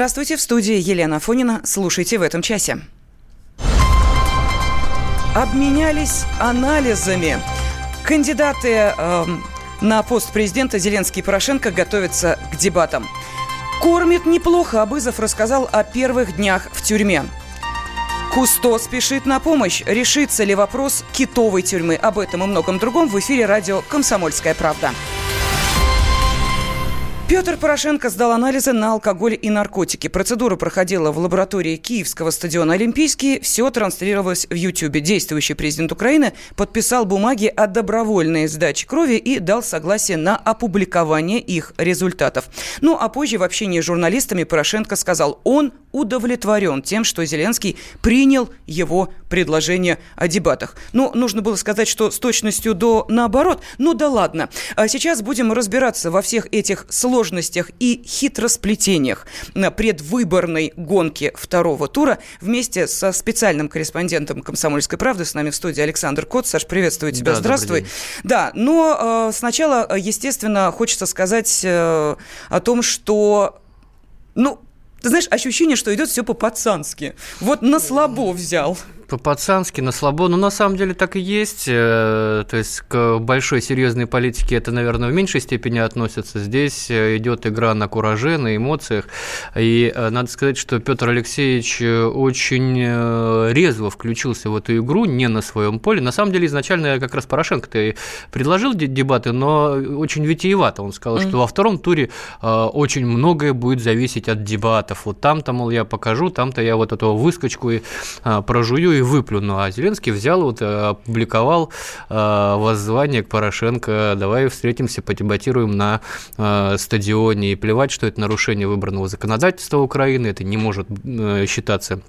Здравствуйте, в студии Елена Фонина. Слушайте в этом часе. Обменялись анализами. Кандидаты э, на пост президента Зеленский и Порошенко готовятся к дебатам. Кормит неплохо, Абызов рассказал о первых днях в тюрьме. Кусто спешит на помощь. Решится ли вопрос китовой тюрьмы? Об этом и многом другом в эфире радио «Комсомольская правда». Петр Порошенко сдал анализы на алкоголь и наркотики. Процедура проходила в лаборатории Киевского стадиона «Олимпийский». Все транслировалось в Ютьюбе. Действующий президент Украины подписал бумаги о добровольной сдаче крови и дал согласие на опубликование их результатов. Ну, а позже в общении с журналистами Порошенко сказал, он удовлетворен тем, что Зеленский принял его предложение о дебатах. Ну, нужно было сказать, что с точностью до наоборот. Ну да ладно. А сейчас будем разбираться во всех этих сложностях и хитросплетениях предвыборной гонки второго тура вместе со специальным корреспондентом «Комсомольской правды». С нами в студии Александр Кот. Саш, приветствую тебя. Да, Здравствуй. Да, но э, сначала, естественно, хочется сказать э, о том, что ну, ты знаешь, ощущение, что идет все по-пацански. Вот на слабо взял по-пацански, на слабо. Но на самом деле так и есть. Э, то есть к большой серьезной политике это, наверное, в меньшей степени относится. Здесь э, идет игра на кураже, на эмоциях. И э, надо сказать, что Петр Алексеевич очень резво включился в эту игру, не на своем поле. На самом деле, изначально как раз Порошенко-то предложил дебаты, но очень витиевато. Он сказал, mm-hmm. что во втором туре очень многое будет зависеть от дебатов. Вот там-то, мол, я покажу, там-то я вот эту выскочку и прожую и выплюну. А Зеленский взял, вот, э, опубликовал э, воззвание к Порошенко, давай встретимся, подебатируем на э, стадионе. И плевать, что это нарушение выбранного законодательства Украины, это не может считаться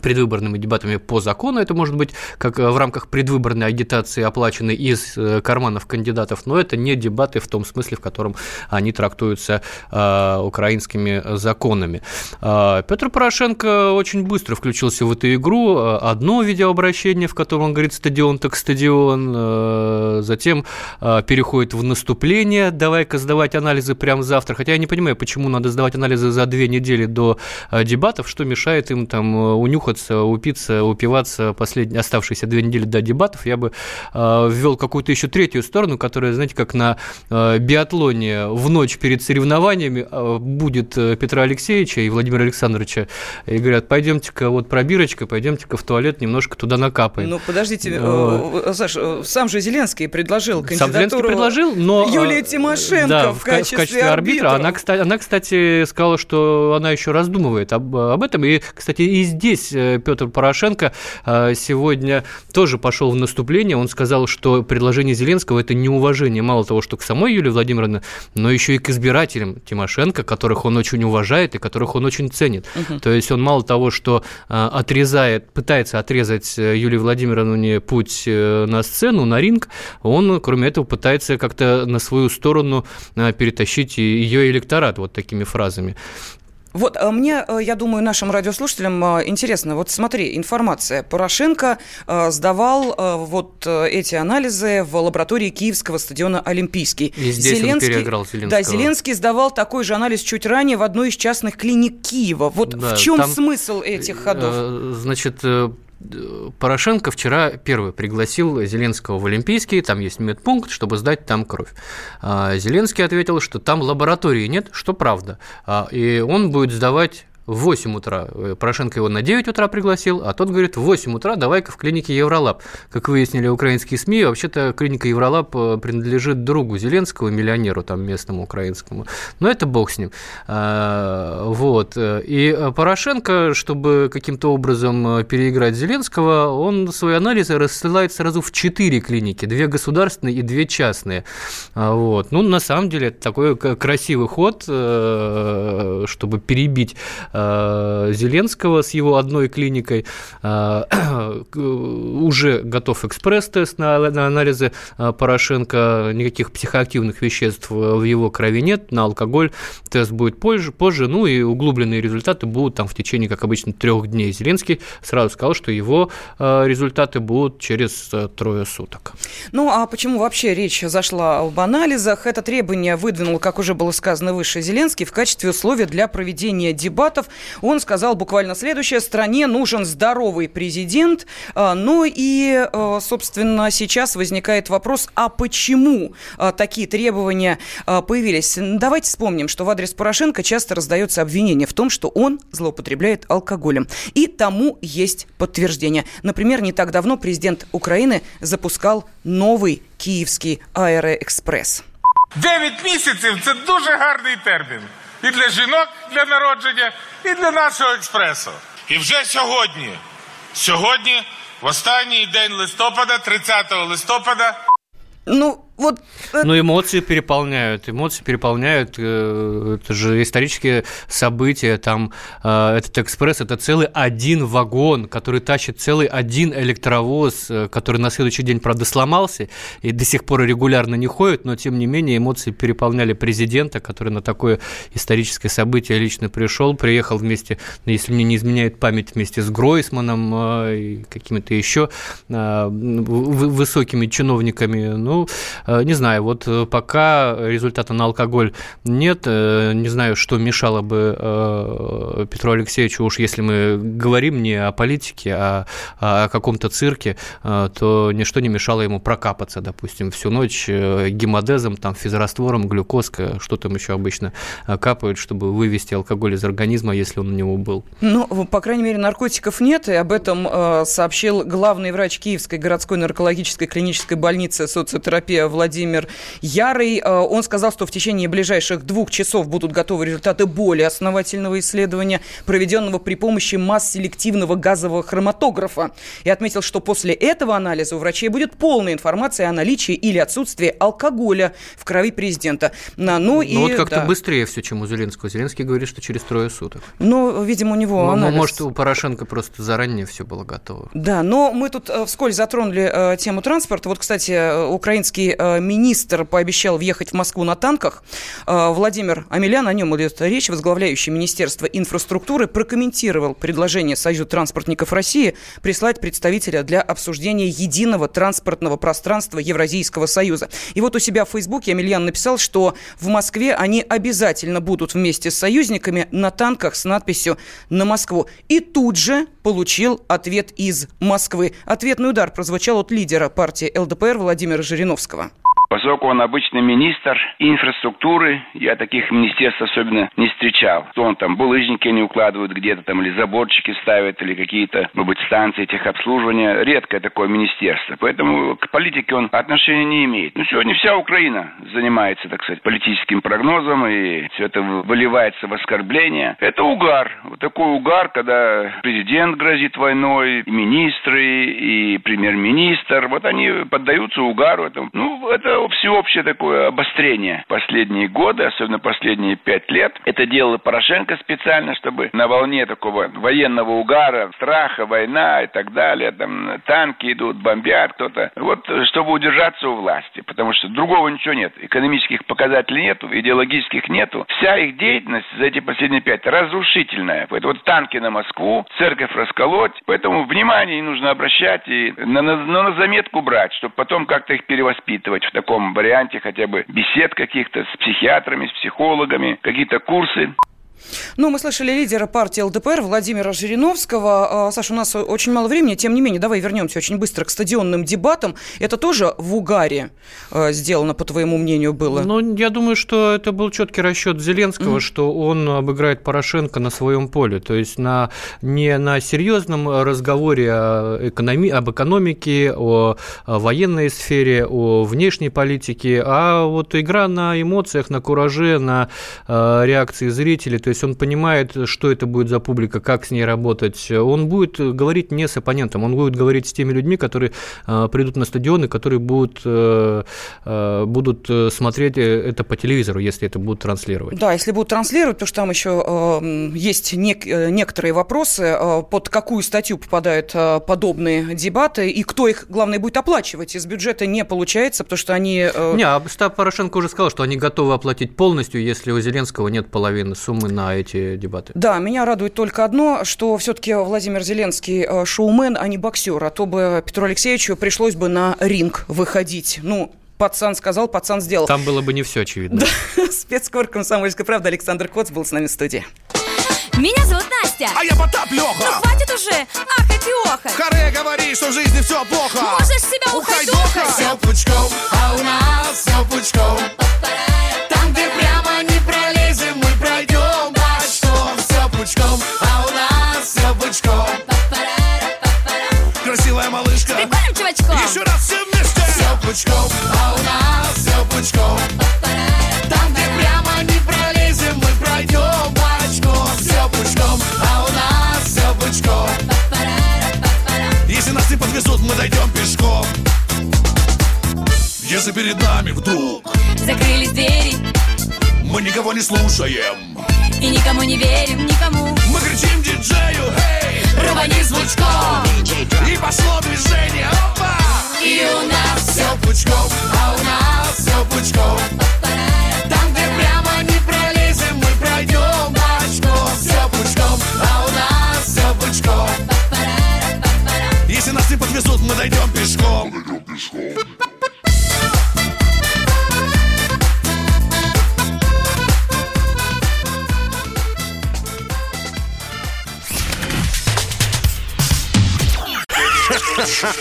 предвыборными дебатами по закону. Это может быть как э, в рамках предвыборной агитации, оплаченной из э, карманов кандидатов, но это не дебаты в том смысле, в котором они трактуются э, украинскими законами. Э, Петр Порошенко очень быстро включился в эту игру. Одно видеообращение, в котором он говорит «стадион так стадион», э, затем э, переходит в наступление «давай-ка сдавать анализы прямо завтра». Хотя я не понимаю, почему надо сдавать анализы за две недели до э, дебатов, что мешает им там унюхать унюхаться, упиться, упиваться последние оставшиеся две недели до дебатов, я бы э, ввел какую-то еще третью сторону, которая, знаете, как на э, биатлоне в ночь перед соревнованиями э, будет Петра Алексеевича и Владимира Александровича, и говорят, пойдемте-ка вот пробирочка, пойдемте-ка в туалет, немножко туда накапаем. Ну, подождите, Саш, сам же Зеленский предложил кандидатуру сам Зеленский предложил, но... Юлия Тимошенко да, в, качестве, в качестве арбитра. Она, кстати, она, кстати, сказала, что она еще раздумывает об, об этом. И, кстати, и здесь Петр Порошенко э, сегодня тоже пошел в наступление. Он сказал, что предложение Зеленского – это неуважение мало того, что к самой Юлии Владимировне, но еще и к избирателям Тимошенко, которых он очень уважает и которых он очень ценит. Угу. То есть он мало того, что э, отрезает, пытается отрезать Юлии Владимировне путь на сцену, на ринг, он, кроме этого, пытается как-то на свою сторону перетащить ее электорат вот такими фразами. Вот а мне, э, я думаю, нашим радиослушателям э, интересно. Вот смотри, информация. Порошенко э, сдавал вот эти анализы в лаборатории Киевского стадиона Олимпийский. И здесь Зеленский, он переиграл Зеленского. Да, Зеленский сдавал такой же анализ чуть ранее в одной из частных клиник Киева. Вот да, в чем там, смысл этих ходов? Значит, Порошенко вчера первый пригласил Зеленского в Олимпийский, там есть медпункт, чтобы сдать там кровь. А Зеленский ответил, что там лаборатории нет, что правда. А, и он будет сдавать в 8 утра. Э, Порошенко его на 9 утра пригласил, а тот говорит, в 8 утра давай-ка в клинике Евролаб. Как выяснили украинские СМИ, вообще-то клиника Евролаб э, принадлежит другу Зеленского, миллионеру там местному украинскому. Но это бог с ним. А, вот. И Порошенко, чтобы каким-то образом переиграть Зеленского, он свои анализы рассылает сразу в 4 клиники. Две государственные и две частные. А, вот. Ну, на самом деле, это такой красивый ход, э, чтобы перебить Э, Зеленского с его одной клиникой. Э, уже готов экспресс-тест на, на анализы э, Порошенко. Никаких психоактивных веществ в его крови нет. На алкоголь тест будет позже. позже ну и углубленные результаты будут там в течение, как обычно, трех дней. Зеленский сразу сказал, что его результаты будут через трое суток. Ну а почему вообще речь зашла об анализах? Это требование выдвинул, как уже было сказано выше, Зеленский в качестве условия для проведения дебатов журналистов. Он сказал буквально следующее. Стране нужен здоровый президент. А, ну и, а, собственно, сейчас возникает вопрос, а почему а, такие требования появились? Давайте вспомним, что в адрес Порошенко часто раздается обвинение в том, что он злоупотребляет алкоголем. И тому есть подтверждение. Например, не так давно президент Украины запускал новый киевский аэроэкспресс. Дев'ять місяців це дуже гарний термін. І для жінок для народження, і для нашого експресу. І вже сьогодні, сьогодні, в останній день листопада, 30 листопада. Ну, вот... Ну, эмоции переполняют, эмоции переполняют, э, это же исторические события, там э, этот экспресс, это целый один вагон, который тащит целый один электровоз, который на следующий день, правда, сломался и до сих пор регулярно не ходит, но, тем не менее, эмоции переполняли президента, который на такое историческое событие лично пришел, приехал вместе, если мне не изменяет память, вместе с Гройсманом и какими-то еще высокими чиновниками, ну, не знаю, вот э, пока результата на алкоголь нет, э, не знаю, что мешало бы Петру Алексеевичу, уж если мы говорим не о политике, а о каком-то цирке, то ничто не мешало ему прокапаться, допустим, всю ночь гемодезом, там, физраствором, глюкозка, что там еще обычно капают, чтобы вывести алкоголь из организма, если он у него был. Ну, по крайней мере, наркотиков нет, и об этом сообщил главный врач Киевской городской наркологической клинической больницы социотерапия Владимир Ярый. Э, он сказал, что в течение ближайших двух часов будут готовы результаты более основательного исследования, проведенного при помощи масс-селективного газового хроматографа. И отметил, что после этого анализа у врачей будет полная информация о наличии или отсутствии алкоголя в крови президента. Ну, ну и, вот как-то да. быстрее все, чем у Зеленского. Зеленский говорит, что через трое суток. Ну, видимо, у него ну, анализ... Может, у Порошенко просто заранее все было готово. Да, но мы тут э, вскользь затронули э, тему транспорта. Вот, кстати, украинский Э, министр пообещал въехать в Москву на танках. Э, Владимир Амелян, о нем идет речь, возглавляющий Министерство инфраструктуры, прокомментировал предложение Союза транспортников России прислать представителя для обсуждения единого транспортного пространства Евразийского Союза. И вот у себя в Фейсбуке Амельян написал, что в Москве они обязательно будут вместе с союзниками на танках с надписью «На Москву». И тут же получил ответ из Москвы. Ответный удар прозвучал от лидера партии ЛДПР Владимира Жириновского. Поскольку он обычный министр инфраструктуры, я таких министерств особенно не встречал. То он там булыжники не укладывают где-то там, или заборчики ставят, или какие-то, может быть, станции техобслуживания. Редкое такое министерство. Поэтому к политике он отношения не имеет. Ну, сегодня вся Украина занимается, так сказать, политическим прогнозом, и все это выливается в оскорбление. Это угар. Вот такой угар, когда президент грозит войной, министры, и премьер-министр. Вот они поддаются угару. Этому. Ну, это всеобщее такое обострение последние годы, особенно последние пять лет. Это делал Порошенко специально, чтобы на волне такого военного угара, страха, война и так далее, там танки идут, бомбят кто-то, вот чтобы удержаться у власти, потому что другого ничего нет. Экономических показателей нету, идеологических нету. Вся их деятельность за эти последние пять разрушительная. Поэтому вот танки на Москву, церковь расколоть, поэтому внимание нужно обращать и на, на, на заметку брать, чтобы потом как-то их перевоспитывать в таком таком варианте хотя бы бесед каких-то с психиатрами, с психологами, какие-то курсы. Ну, мы слышали лидера партии ЛДПР Владимира Жириновского. А, Саша, у нас очень мало времени, тем не менее, давай вернемся очень быстро к стадионным дебатам. Это тоже в угаре а, сделано, по твоему мнению, было? Ну, я думаю, что это был четкий расчет Зеленского, mm-hmm. что он обыграет Порошенко на своем поле. То есть на, не на серьезном разговоре о экономи- об экономике, о, о военной сфере, о внешней политике, а вот игра на эмоциях, на кураже, на э, реакции зрителей. То есть он понимает, что это будет за публика, как с ней работать. Он будет говорить не с оппонентом, он будет говорить с теми людьми, которые э, придут на стадион и которые будут, э, э, будут смотреть это по телевизору, если это будут транслировать. Да, если будут транслировать, потому что там еще есть некоторые вопросы, под какую статью попадают подобные дебаты, и кто их, главное, будет оплачивать. Из бюджета не получается, потому что они... Не, а Порошенко уже сказал, что они готовы оплатить полностью, если у Зеленского нет половины суммы на эти дебаты? Да, меня радует только одно, что все-таки Владимир Зеленский э, шоумен, а не боксер, а то бы Петру Алексеевичу пришлось бы на ринг выходить. Ну, пацан сказал, пацан сделал. Там было бы не все очевидно. Спецкор «Комсомольской правды» Александр Коц был с нами в студии. Меня зовут Настя. А я Потап Леха. Ну хватит уже ахать и охать. Харе говори, что в жизни все плохо. Можешь себя ухайдохать. Все пучком, а у нас пучком. Там, где прямо не пролезем, мы пройдем бочком. Все пучком, а у нас все пучком. Если нас не подвезут, мы дойдем пешком. Если перед нами вдруг Закрылись двери мы никого не слушаем, и никому не верим, никому.